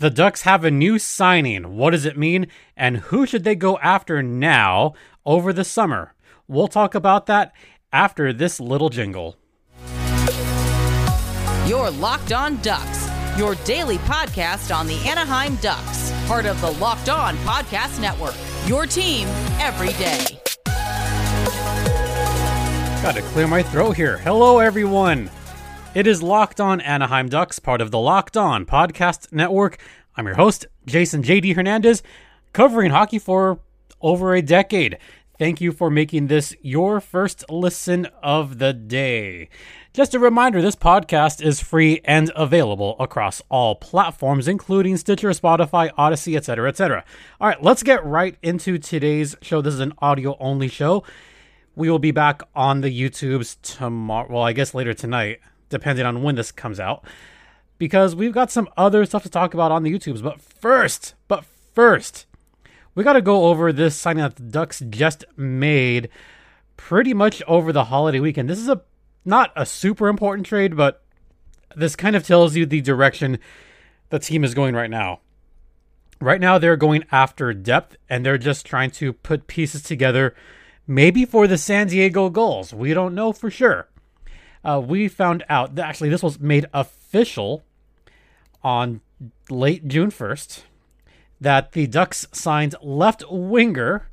The Ducks have a new signing. What does it mean? And who should they go after now over the summer? We'll talk about that after this little jingle. Your Locked On Ducks, your daily podcast on the Anaheim Ducks, part of the Locked On Podcast Network. Your team every day. Got to clear my throat here. Hello, everyone. It is Locked On Anaheim Ducks, part of the Locked On Podcast Network. I'm your host, Jason JD Hernandez, covering hockey for over a decade. Thank you for making this your first listen of the day. Just a reminder this podcast is free and available across all platforms, including Stitcher, Spotify, Audacy, etc., etc. All right, let's get right into today's show. This is an audio only show. We will be back on the YouTubes tomorrow. Well, I guess later tonight depending on when this comes out, because we've got some other stuff to talk about on the YouTubes. But first, but first, we got to go over this signing that the Ducks just made pretty much over the holiday weekend. This is a not a super important trade, but this kind of tells you the direction the team is going right now. Right now, they're going after depth and they're just trying to put pieces together, maybe for the San Diego Gulls. We don't know for sure uh, we found out that actually this was made official on late June 1st that the Ducks signed left winger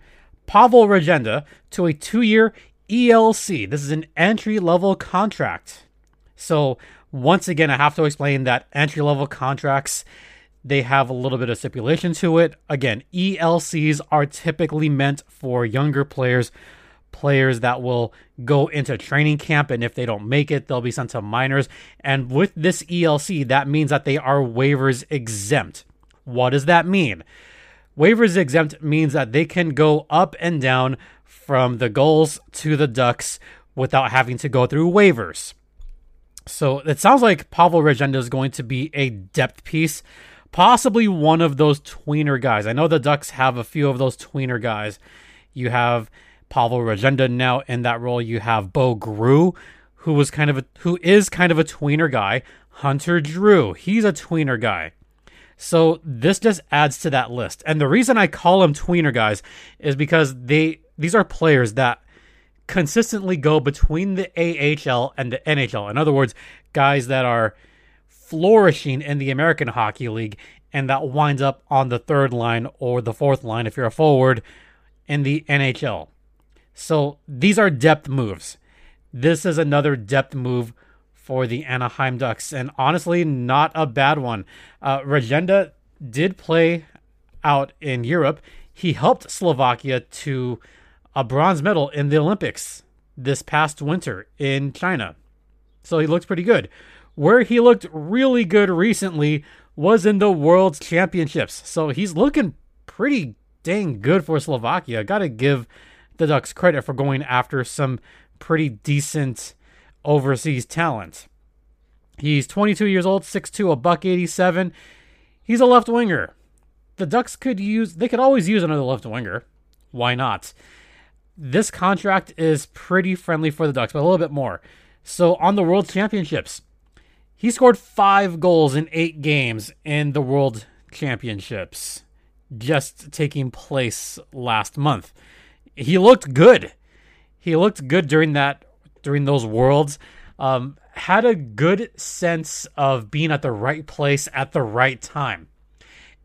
Pavel Regenda to a two year ELC. This is an entry level contract. So, once again, I have to explain that entry level contracts they have a little bit of stipulation to it. Again, ELCs are typically meant for younger players players that will go into training camp and if they don't make it they'll be sent to minors. And with this ELC that means that they are waivers exempt. What does that mean? Waivers exempt means that they can go up and down from the Gulls to the ducks without having to go through waivers. So it sounds like Pavel Regenda is going to be a depth piece possibly one of those tweener guys. I know the ducks have a few of those tweener guys. You have Pavel Regenda now in that role. You have Bo Groulx, who was kind of a who is kind of a tweener guy. Hunter Drew, he's a tweener guy. So this just adds to that list. And the reason I call them tweener guys is because they these are players that consistently go between the AHL and the NHL. In other words, guys that are flourishing in the American Hockey League and that winds up on the third line or the fourth line if you're a forward in the NHL. So these are depth moves. This is another depth move for the Anaheim Ducks, and honestly, not a bad one. Uh, Regenda did play out in Europe. He helped Slovakia to a bronze medal in the Olympics this past winter in China. So he looks pretty good. Where he looked really good recently was in the World Championships. So he's looking pretty dang good for Slovakia. Got to give the Ducks credit for going after some pretty decent overseas talent. He's 22 years old, 6'2, a buck 87. He's a left winger. The Ducks could use they could always use another left winger. Why not? This contract is pretty friendly for the Ducks, but a little bit more. So on the World Championships, he scored 5 goals in 8 games in the World Championships just taking place last month he looked good. He looked good during that during those worlds. Um, had a good sense of being at the right place at the right time,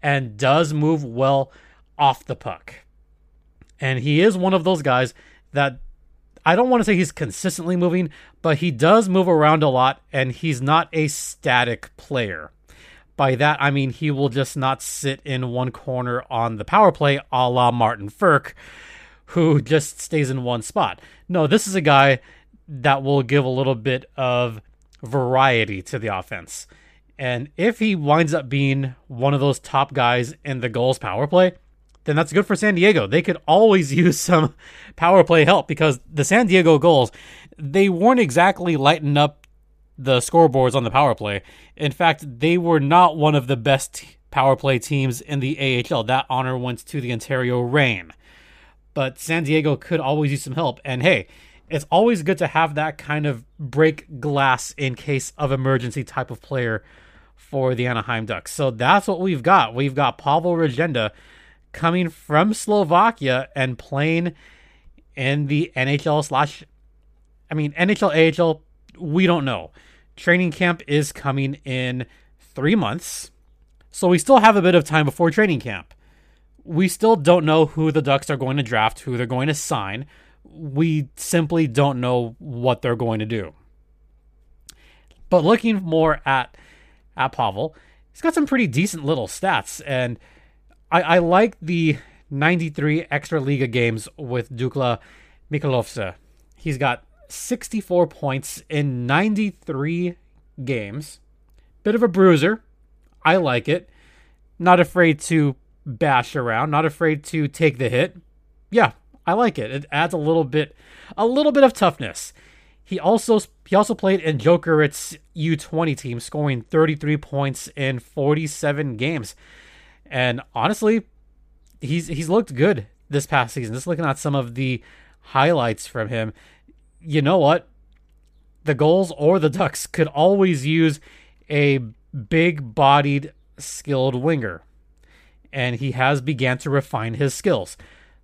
and does move well off the puck. And he is one of those guys that I don't want to say he's consistently moving, but he does move around a lot, and he's not a static player. By that, I mean he will just not sit in one corner on the power play a la Martin Frk who just stays in one spot. No, this is a guy that will give a little bit of variety to the offense. And if he winds up being one of those top guys in the Gulls power play, then that's good for San Diego. They could always use some power play help because the San Diego Gulls, they weren't exactly lighting up the scoreboards on the power play. In fact, they were not one of the best power play teams in the AHL. That honor went to the Ontario Reign but San Diego could always use some help. And hey, it's always good to have that kind of break glass in case of emergency type of player for the Anaheim Ducks. So that's what we've got. We've got Pavel Regenda coming from Slovakia and playing in the NHL slash, I mean, NHL, AHL, we don't know. Training camp is coming in three months. So we still have a bit of time before training camp. We still don't know who the Ducks are going to draft, who they're going to sign. We simply don't know what they're going to do. But looking more at at Pavel, he's got some pretty decent little stats, and I, I like the 93 extra Liga games with Dukla Michalovce. He's got 64 points in 93 games. Bit of a bruiser. I like it. Not afraid to bash around, not afraid to take the hit. Yeah, I like it. It adds a little bit a little bit of toughness. He also he also played in Jokerit's U20 team, scoring 33 points in 47 games. And honestly, he's he's looked good this past season. Just looking at some of the highlights from him, you know what? The Gulls or the Ducks could always use a big-bodied, skilled winger, and he has began to refine his skills.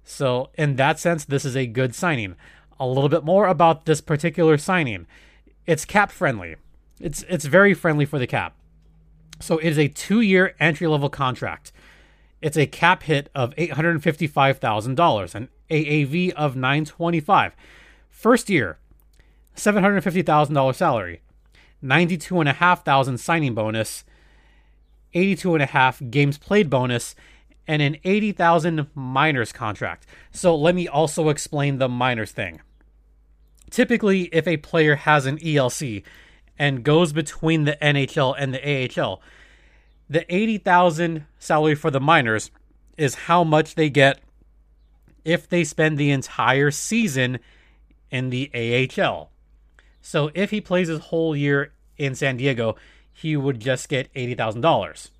So, in that sense, this is a good signing. A little bit more about this particular signing. It's cap friendly. It's it's very friendly for the cap. So it is a two-year entry-level contract. It's a cap hit of $855,000, an AAV of 925. First year, $750,000 salary, 92,500 signing bonus, 82.5 games played bonus, and an 80,000 minors contract. So let me also explain the minors thing. Typically, if a player has an ELC and goes between the NHL and the AHL, the 80,000 salary for the minors is how much they get if they spend the entire season in the AHL. So if he plays his whole year in San Diego, he would just get $80,000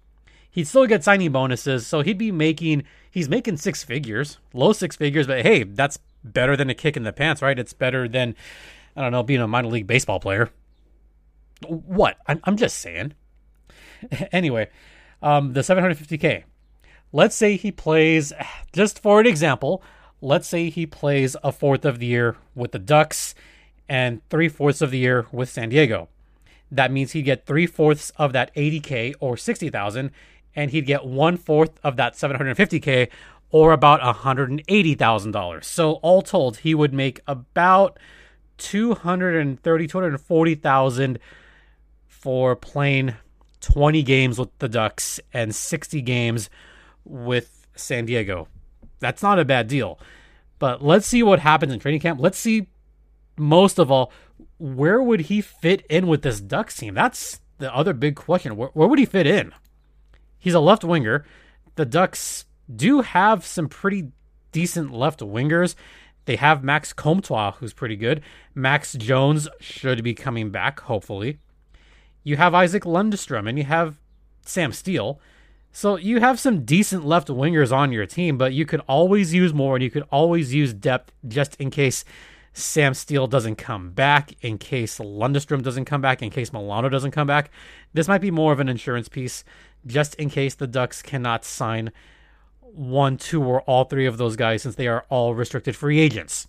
he'd still get signing bonuses, so he'd be making he's making six figures, low six figures, but hey, that's better than a kick in the pants, right? It's better than I don't know being a minor league baseball player. What? I'm I'm just saying. anyway, um, the 750k. Let's say he plays, just for an example, let's say he plays a fourth of the year with the Ducks and three fourths of the year with San Diego. That means he'd get three fourths of that 80k or 60,000, and he'd get one fourth of that 750k or about $180,000. So all told, he would make about 230, 240,000 for playing 20 games with the Ducks and 60 games with San Diego. That's not a bad deal. But let's see what happens in training camp. Let's see most of all where would he fit in with this Ducks team? That's the other big question. Where, where would he fit in? He's a left winger. The Ducks do have some pretty decent left wingers. They have Max Comtois, who's pretty good. Max Jones should be coming back, hopefully. You have Isaac Lundestrom and you have Sam Steel. So you have some decent left wingers on your team, but you could always use more and you could always use depth just in case Sam Steel doesn't come back, in case Lundestrom doesn't come back, in case Milano doesn't come back. This might be more of an insurance piece just in case the Ducks cannot sign one, two, or all three of those guys since they are all restricted free agents.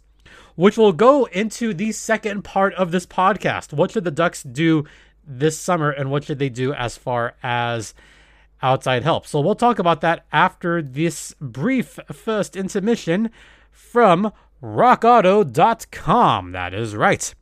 Which will go into the second part of this podcast. What should the Ducks do this summer and what should they do as far as outside help? So we'll talk about that after this brief first intermission from rockauto.com. That is right.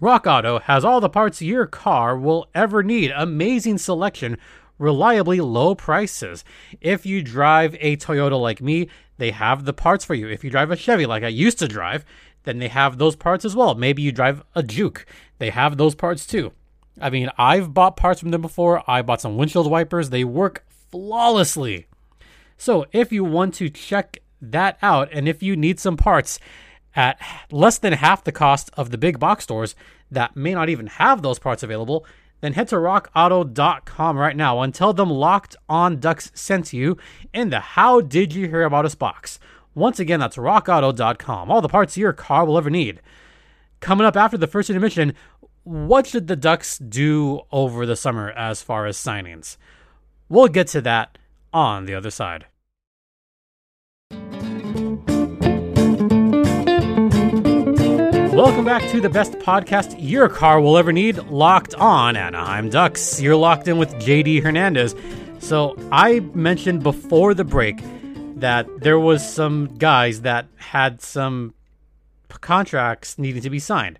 Rock Auto has all the parts your car will ever need. Amazing selection reliably low prices. If you drive a Toyota like me, they have the parts for you. If you drive a Chevy like I used to drive, then they have those parts as well. Maybe you drive a Juke, they have those parts too. I mean, I've bought parts from them before. I bought some windshield wipers, they work flawlessly. So, if you want to check that out and if you need some parts at less than half the cost of the big box stores that may not even have those parts available, then head to rockauto.com right now and tell them Locked On Ducks sent you in the How Did You Hear About Us box. Once again, that's rockauto.com. All the parts your car will ever need. Coming up after the first intermission, what should the Ducks do over the summer as far as signings? We'll get to that on the other side. Welcome back to the best podcast your car will ever need, Locked On Anaheim Ducks. You're locked in with JD Hernandez. So, I mentioned before the break that there was some guys that had some contracts needing to be signed.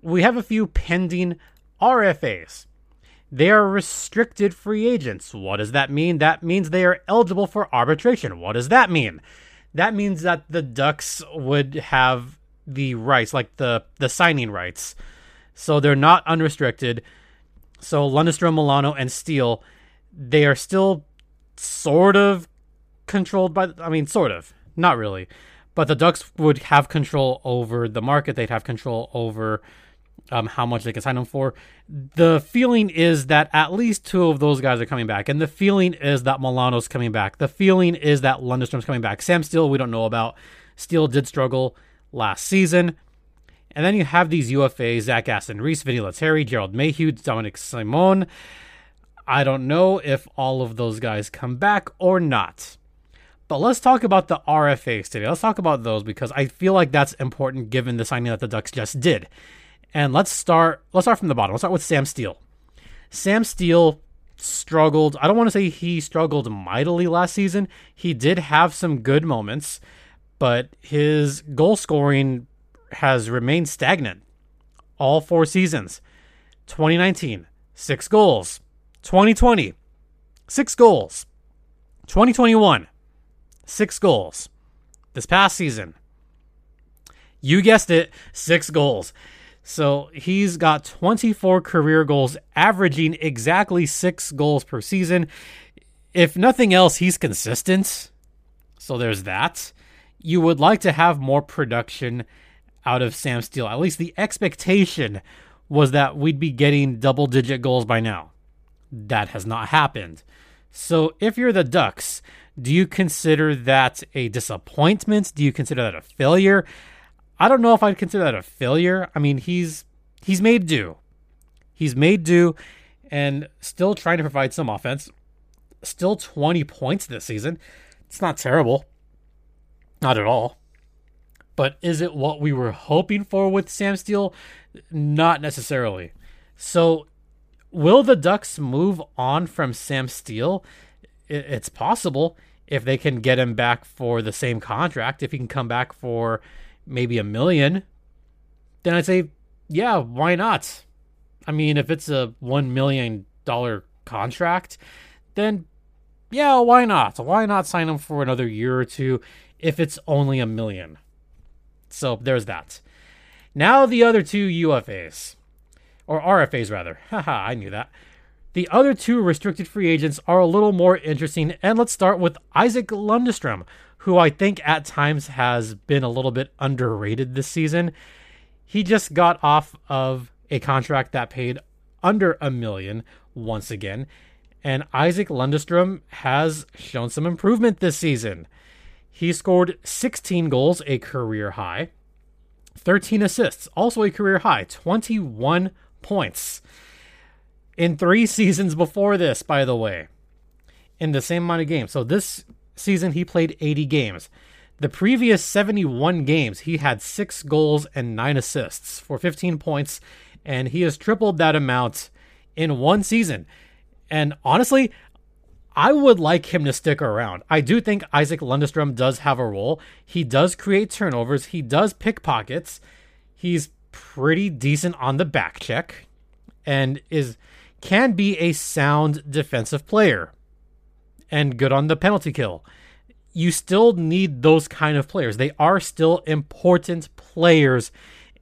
We have a few pending RFAs. They are restricted free agents. What does that mean? That means they are eligible for arbitration. What does that mean? That means that the Ducks would have the rights, like the the signing rights. So they're not unrestricted. So Lundestrom, Milano, and Steel, they are still sort of controlled by. I mean, sort of, not really, but the Ducks would have control over the market. They'd have control over um, how much they can sign them for. The feeling is that at least two of those guys are coming back, and the feeling is that Milano's coming back. The feeling is that Lundestrom's coming back. Sam Steel, we don't know about. Steel did struggle last season. And then you have these UFAs, Zach Aston Reese, Vinny Lettieri, Gerald Mayhew, Dominik Simon. I don't know if all of those guys come back or not. But let's talk about the RFAs today. Let's talk about those because I feel like that's important given the signing that the Ducks just did. And let's start let's start from the bottom. Let's start with Sam Steel. Sam Steel struggled. I don't want to say he struggled mightily last season. He did have some good moments, but his goal scoring has remained stagnant all four seasons. 2019, 6 goals. 2020, 6 goals. 2021, 6 goals. This past season, you guessed it, 6 goals. So he's got 24 career goals, averaging exactly six goals per season. If nothing else, he's consistent. So there's that. You would like to have more production out of Sam Steel. At least the expectation was that we'd be getting double digit goals by now. That has not happened. So if you're the Ducks, do you consider that a disappointment? Do you consider that a failure? I don't know if I'd consider that a failure. I mean, he's he's made do. He's made do and still trying to provide some offense. Still 20 points this season. It's not terrible. Not at all. But is it what we were hoping for with Sam Steel? Not necessarily. So, will the Ducks move on from Sam Steel? It's possible if they can get him back for the same contract. If he can come back for maybe a million, then I'd say, yeah, why not? I mean, if it's a $1 million contract, then yeah, why not? Why not sign him for another year or two if it's only a million? So there's that. Now the other two UFAs, or RFAs rather. Haha, I knew that. The other two restricted free agents are a little more interesting, and let's start with Isaac Lundestrom, who I think at times has been a little bit underrated this season. He just got off of a contract that paid under a million once again, and Isaac Lundestrom has shown some improvement this season. He scored 16 goals, a career high, 13 assists, also a career high, 21 points. In three seasons before this, by the way, in the same amount of games. So this season, he played 80 games. The previous 71 games, he had six goals and nine assists for 15 points, and he has tripled that amount in one season. And honestly, I would like him to stick around. I do think Isaac Lundestrom does have a role. He does create turnovers, he does pickpockets. He's pretty decent on the back check and is can be a sound defensive player and good on the penalty kill. You still need those kind of players. They are still important players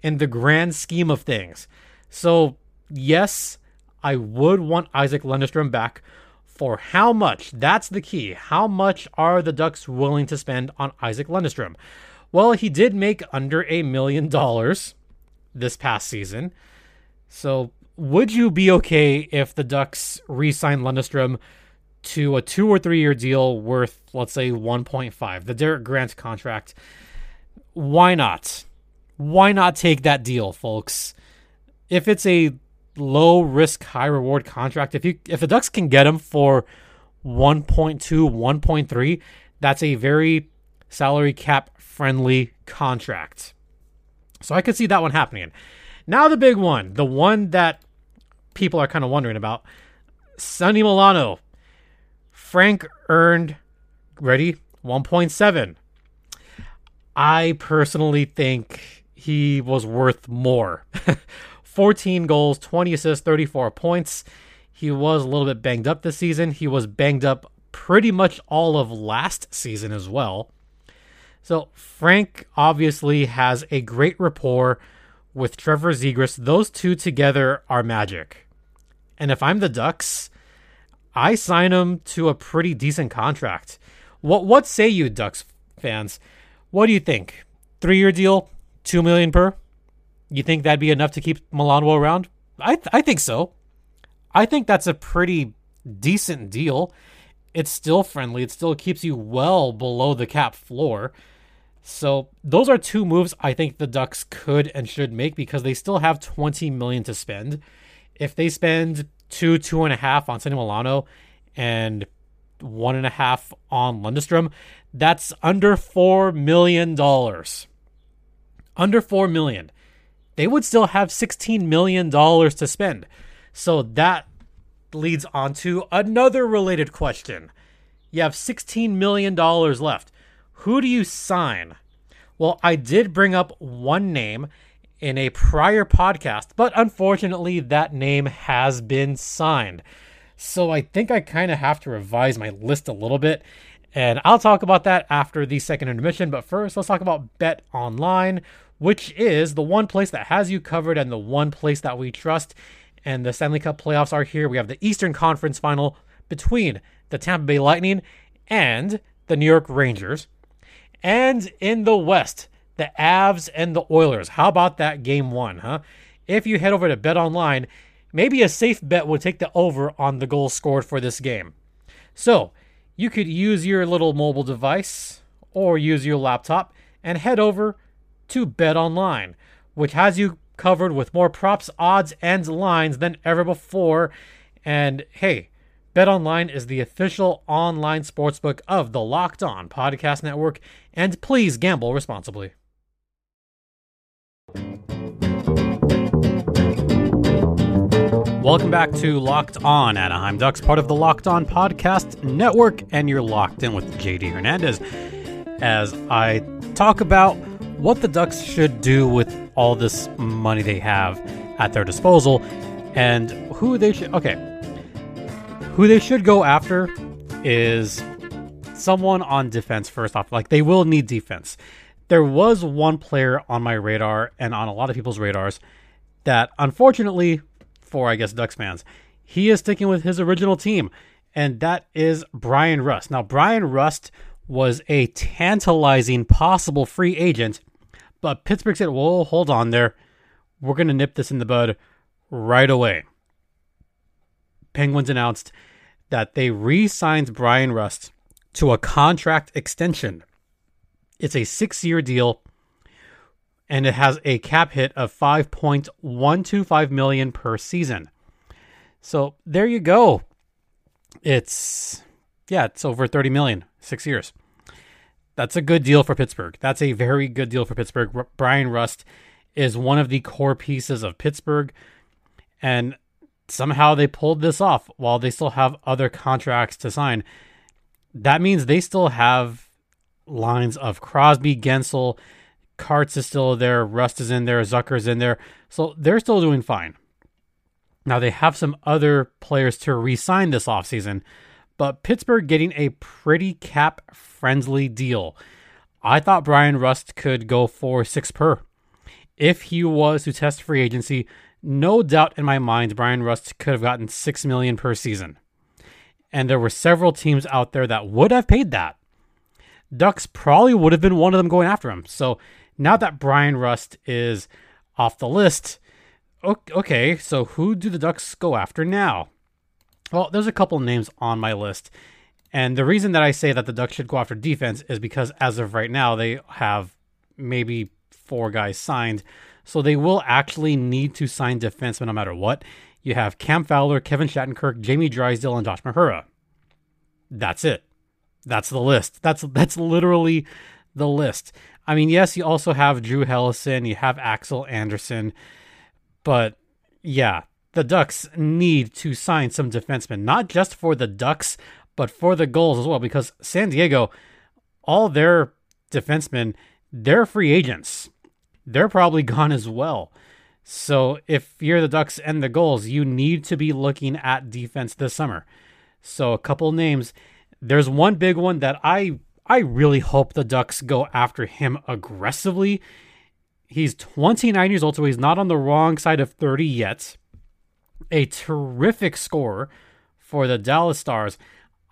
in the grand scheme of things. So, yes, I would want Isaac Lundestrom back. For how much? That's the key. How much are the Ducks willing to spend on Isaac Lundestrom? Well, he did make under a million dollars this past season. So, would you be okay if the Ducks re signed Lundestrom to a two or three year deal worth, let's say, 1.5, the Derek Grant contract. Why not? Why not take that deal, folks? if it's a low risk, high reward contract, if you if the Ducks can get him for 1.2, 1.3, that's a very salary cap friendly contract. So I could see that one happening. Now the big one, the one that people are kind of wondering about. Sonny Milano. Frank earned ready 1.7. I personally think he was worth more. 14 goals, 20 assists, 34 points. He was a little bit banged up this season. He was banged up pretty much all of last season as well. So Frank obviously has a great rapport with Trevor Zegras. Those two together are magic. And if I'm the Ducks, I sign him to a pretty decent contract. What what say you, Ducks fans? What do you think? Three year deal, two million per. You think that'd be enough to keep Milano around? I th- I think so. I think that's a pretty decent deal. It's still friendly. It still keeps you well below the cap floor. So those are two moves I think the Ducks could and should make because they still have 20 million to spend. If they spend two, two and a half on Sonny Milano and one and a half on Lundestrom, that's under four million dollars. Under four million. They would still have $16 million to spend. So that leads on to another related question. You have $16 million left. Who do you sign? Well, I did bring up one name in a prior podcast, but unfortunately, that name has been signed. So I think I kind of have to revise my list a little bit. And I'll talk about that after the second intermission. But first, let's talk about Bet Online, which is the one place that has you covered and the one place that we trust. And the Stanley Cup playoffs are here. We have the Eastern Conference final between the Tampa Bay Lightning and the New York Rangers. And in the West, the Avs and the Oilers. How about that game one, huh? If you head over to Bet Online, maybe a safe bet would take the over on the goals scored for this game. So you could use your little mobile device or use your laptop and head over to Bet Online, which has you covered with more props, odds, and lines than ever before. And hey, Bet Online is the official online sportsbook of the Locked On Podcast Network, and please gamble responsibly. Welcome back to Locked On Anaheim Ducks, part of the Locked On Podcast Network, and you're locked in with JD Hernandez as I talk about what the Ducks should do with all this money they have at their disposal and who they should. Okay, who they should go after is someone on defense first off. Like they will need defense. There was one player on my radar and on a lot of people's radars that unfortunately for I guess Ducks fans, he is sticking with his original team and that is Bryan Rust. Now Bryan Rust was a tantalizing possible free agent, but Pittsburgh said, "Whoa, hold on there. We're going to nip this in the bud right away." Penguins announced that they re signed Bryan Rust to a contract extension. It's a six year deal and it has a cap hit of 5.125 million per season. So there you go. It's yeah, it's over 30 million, 6 years. That's a good deal for Pittsburgh. That's a very good deal for Pittsburgh. R- Bryan Rust is one of the core pieces of Pittsburgh and somehow they pulled this off while they still have other contracts to sign. That means they still have lines of Crosby, Guentzel, Karts is still there, Rust is in there, Zucker's in there. So they're still doing fine. Now they have some other players to re-sign this offseason, but Pittsburgh getting a pretty cap friendly deal. I thought Bryan Rust could go for six per. If he was to test free agency, no doubt in my mind Bryan Rust could have gotten 6 million per season. And there were several teams out there that would have paid that. Ducks probably would have been one of them going after him. So now that Bryan Rust is off the list, okay, so who do the Ducks go after now? Well, there's a couple names on my list. And the reason that I say that the Ducks should go after defense is because as of right now, they have maybe four guys signed So they will actually need to sign defensemen no matter what. You have Cam Fowler, Kevin Shattenkirk, Jamie Drysdale, and Josh Mahura. That's it. That's the list. That's that's literally the list. I mean, yes, you also have Drew Helleson, you have Axel Andersson, but yeah, the Ducks need to sign some defensemen, not just for the Ducks, but for the Gulls as well, because San Diego, all their defensemen, they're free agents. They're probably gone as well. So if you're the Ducks and the Gulls, you need to be looking at defense this summer. So a couple names. There's one big one that I I really hope the Ducks go after him aggressively. He's 29 years old, so he's not on the wrong side of 30 yet. A terrific scorer for the Dallas Stars.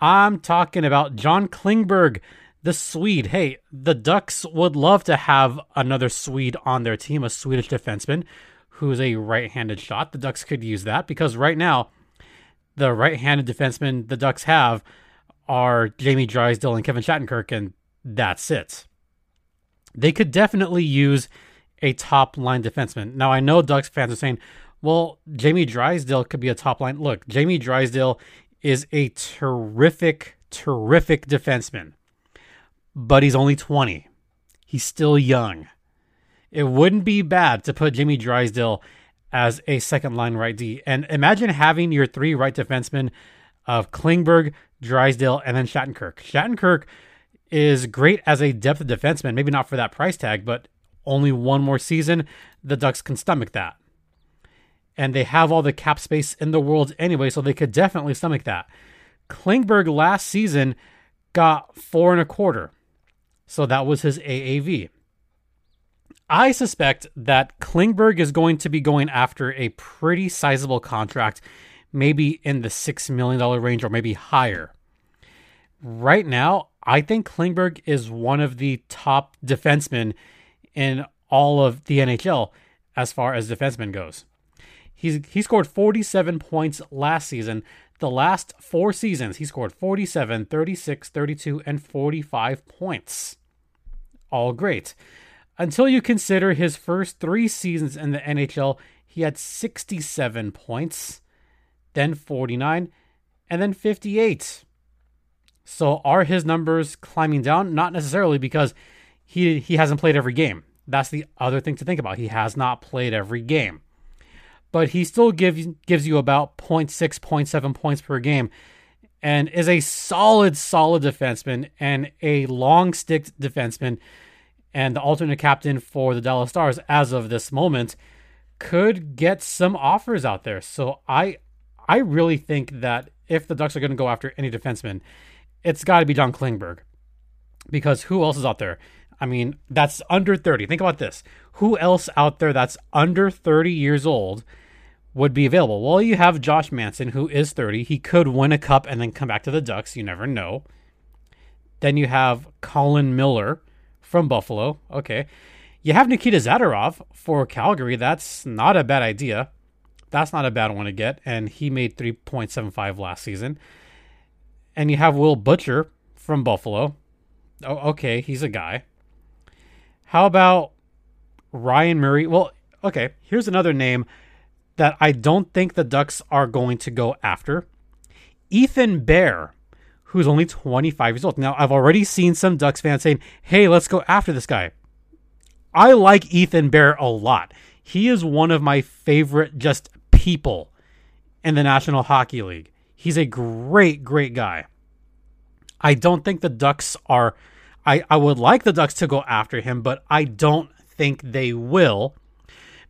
I'm talking about John Klingberg, the Swede. Hey, the Ducks would love to have another Swede on their team, a Swedish defenseman who's a right handed shot. The Ducks could use that because right now, the right handed defensemen the Ducks have are Jamie Drysdale and Kevin Shattenkirk, and that's it. They could definitely use a top line defenseman. Now, I know Ducks fans are saying, well, Jamie Drysdale could be a top line. Look, Jamie Drysdale is a terrific, terrific defenseman, but he's only 20. He's still young. It wouldn't be bad to put Jamie Drysdale as a second line right D. And imagine having your three right defensemen of Klingberg, Drysdale, and then Shattenkirk. Shattenkirk is great as a depth defenseman, maybe not for that price tag, but only one more season, the Ducks can stomach that. And they have all the cap space in the world anyway, so they could definitely stomach that. Klingberg last season got four and a quarter. So that was his AAV. I suspect that Klingberg is going to be going after a pretty sizable contract maybe in the $6 million range or maybe higher. Right now, I think Klingberg is one of the top defensemen in all of the NHL as far as defensemen goes. He's he scored 47 points last season. The last 4 seasons, he scored 47, 36, 32 and 45 points. All great. Until you consider his first 3 seasons in the NHL, he had 67 points then 49, and then 58. So are his numbers climbing down? Not necessarily because he he hasn't played every game. That's the other thing to think about. He has not played every game. But he still gives gives you about 0. 0.6, 0.7 points per game and is a solid, solid defenseman and a long stick defenseman and the alternate captain for the Dallas Stars as of this moment could get some offers out there. So I I really think that if the Ducks are going to go after any defenseman, it's got to be John Klingberg. Because who else is out there? I mean, that's under 30. Think about this. Who else out there that's under 30 years old would be available? Well, you have Josh Manson, who is 30. He could win a cup and then come back to the Ducks. You never know. Then you have Colin Miller from Buffalo. Okay. You have Nikita Zadorov for Calgary. That's not a bad idea. That's not a bad one to get. And he made 3.75 last season. And you have Will Butcher from Buffalo. Oh, okay, he's a guy. How about Ryan Murray? Well, okay, here's another name that I don't think the Ducks are going to go after. Ethan Bear, who's only 25 years old. Now, I've already seen some Ducks fans saying, hey, let's go after this guy. I like Ethan Bear a lot. He is one of my favorite just people in the National Hockey League. He's a great, great guy. I don't think the Ducks are. I, I would like the Ducks to go after him, but I don't think they will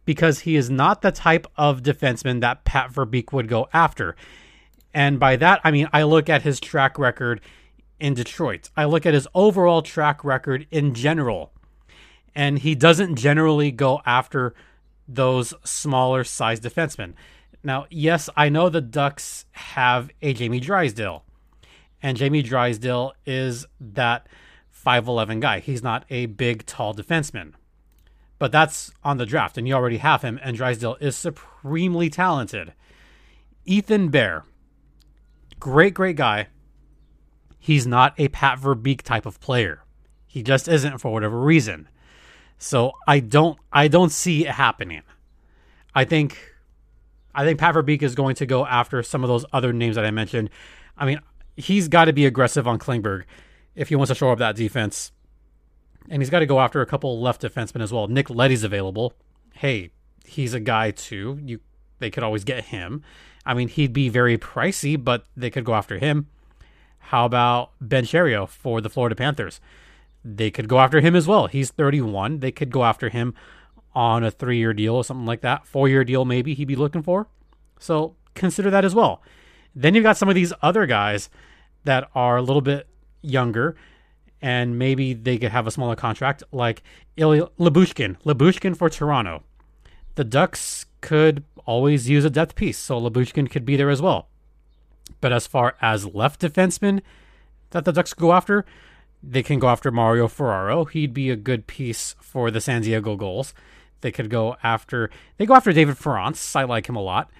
because he is not the type of defenseman that Pat Verbeek would go after. And by that, I mean, I look at his track record in Detroit, I look at his overall track record in general. And he doesn't generally go after those smaller size defensemen. Now, yes, I know the Ducks have a Jamie Drysdale, and Jamie Drysdale is that 5'11 guy. He's not a big, tall defenseman. But that's on the draft, and you already have him, and Drysdale is supremely talented. Ethan Bear, great, great guy. He's not a Pat Verbeek type of player. He just isn't for whatever reason. So I don't I don't see it happening. I think I think Pat Verbeek is going to go after some of those other names that I mentioned. I mean, he's got to be aggressive on Klingberg if he wants to shore up that defense. And he's got to go after a couple left defensemen as well. Nick Leddy's available. Hey, he's a guy too. You they could always get him. I mean, he'd be very pricey, but they could go after him. How about Ben Chiarot for the Florida Panthers? They could go after him as well. He's 31. They could go after him on a three year deal or something like that. Four year deal, maybe he'd be looking for. So consider that as well. Then you've got some of these other guys that are a little bit younger and maybe they could have a smaller contract, like Ilya Lyubushkin. Lyubushkin for Toronto. The Ducks could always use a depth piece, so Lyubushkin could be there as well. But as far as left defensemen that the Ducks go after, they can go after Mario Ferraro. He'd be a good piece for the San Diego Gulls. They could go after they go after David Farrance. I like him a lot.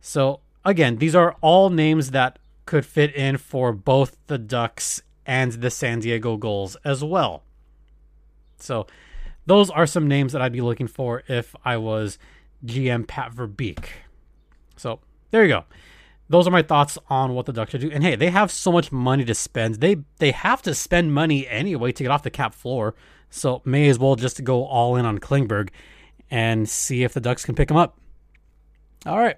So again, these are all names that could fit in for both the Ducks and the San Diego Gulls as well. So those are some names that I'd be looking for if I was GM Pat Verbeek. So there you go. Those are my thoughts on what the Ducks should do. And hey, they have so much money to spend. They they have to spend money anyway to get off the cap floor. So may as well just go all in on Klingberg and see if the Ducks can pick him up. All right.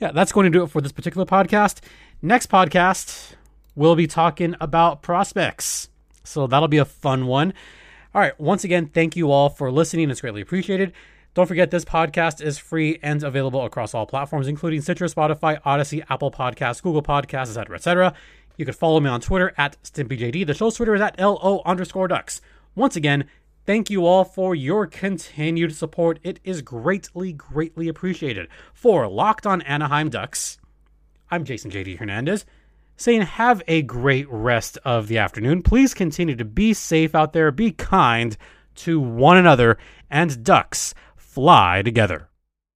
Yeah, that's going to do it for this particular podcast. Next podcast, we'll be talking about prospects. So that'll be a fun one. All right. Once again, thank you all for listening. It's greatly appreciated. Don't forget, this podcast is free and available across all platforms, including Stitcher, Spotify, Audacy, Apple Podcasts, Google Podcasts, etc., etc. You can follow me on Twitter at StimpyJD. The show's Twitter is at LO underscore ducks. Once again, thank you all for your continued support. It is greatly, greatly appreciated. For Locked on Anaheim Ducks, I'm Jason JD Hernandez saying have a great rest of the afternoon. Please continue to be safe out there, be kind to one another, and ducks fly together.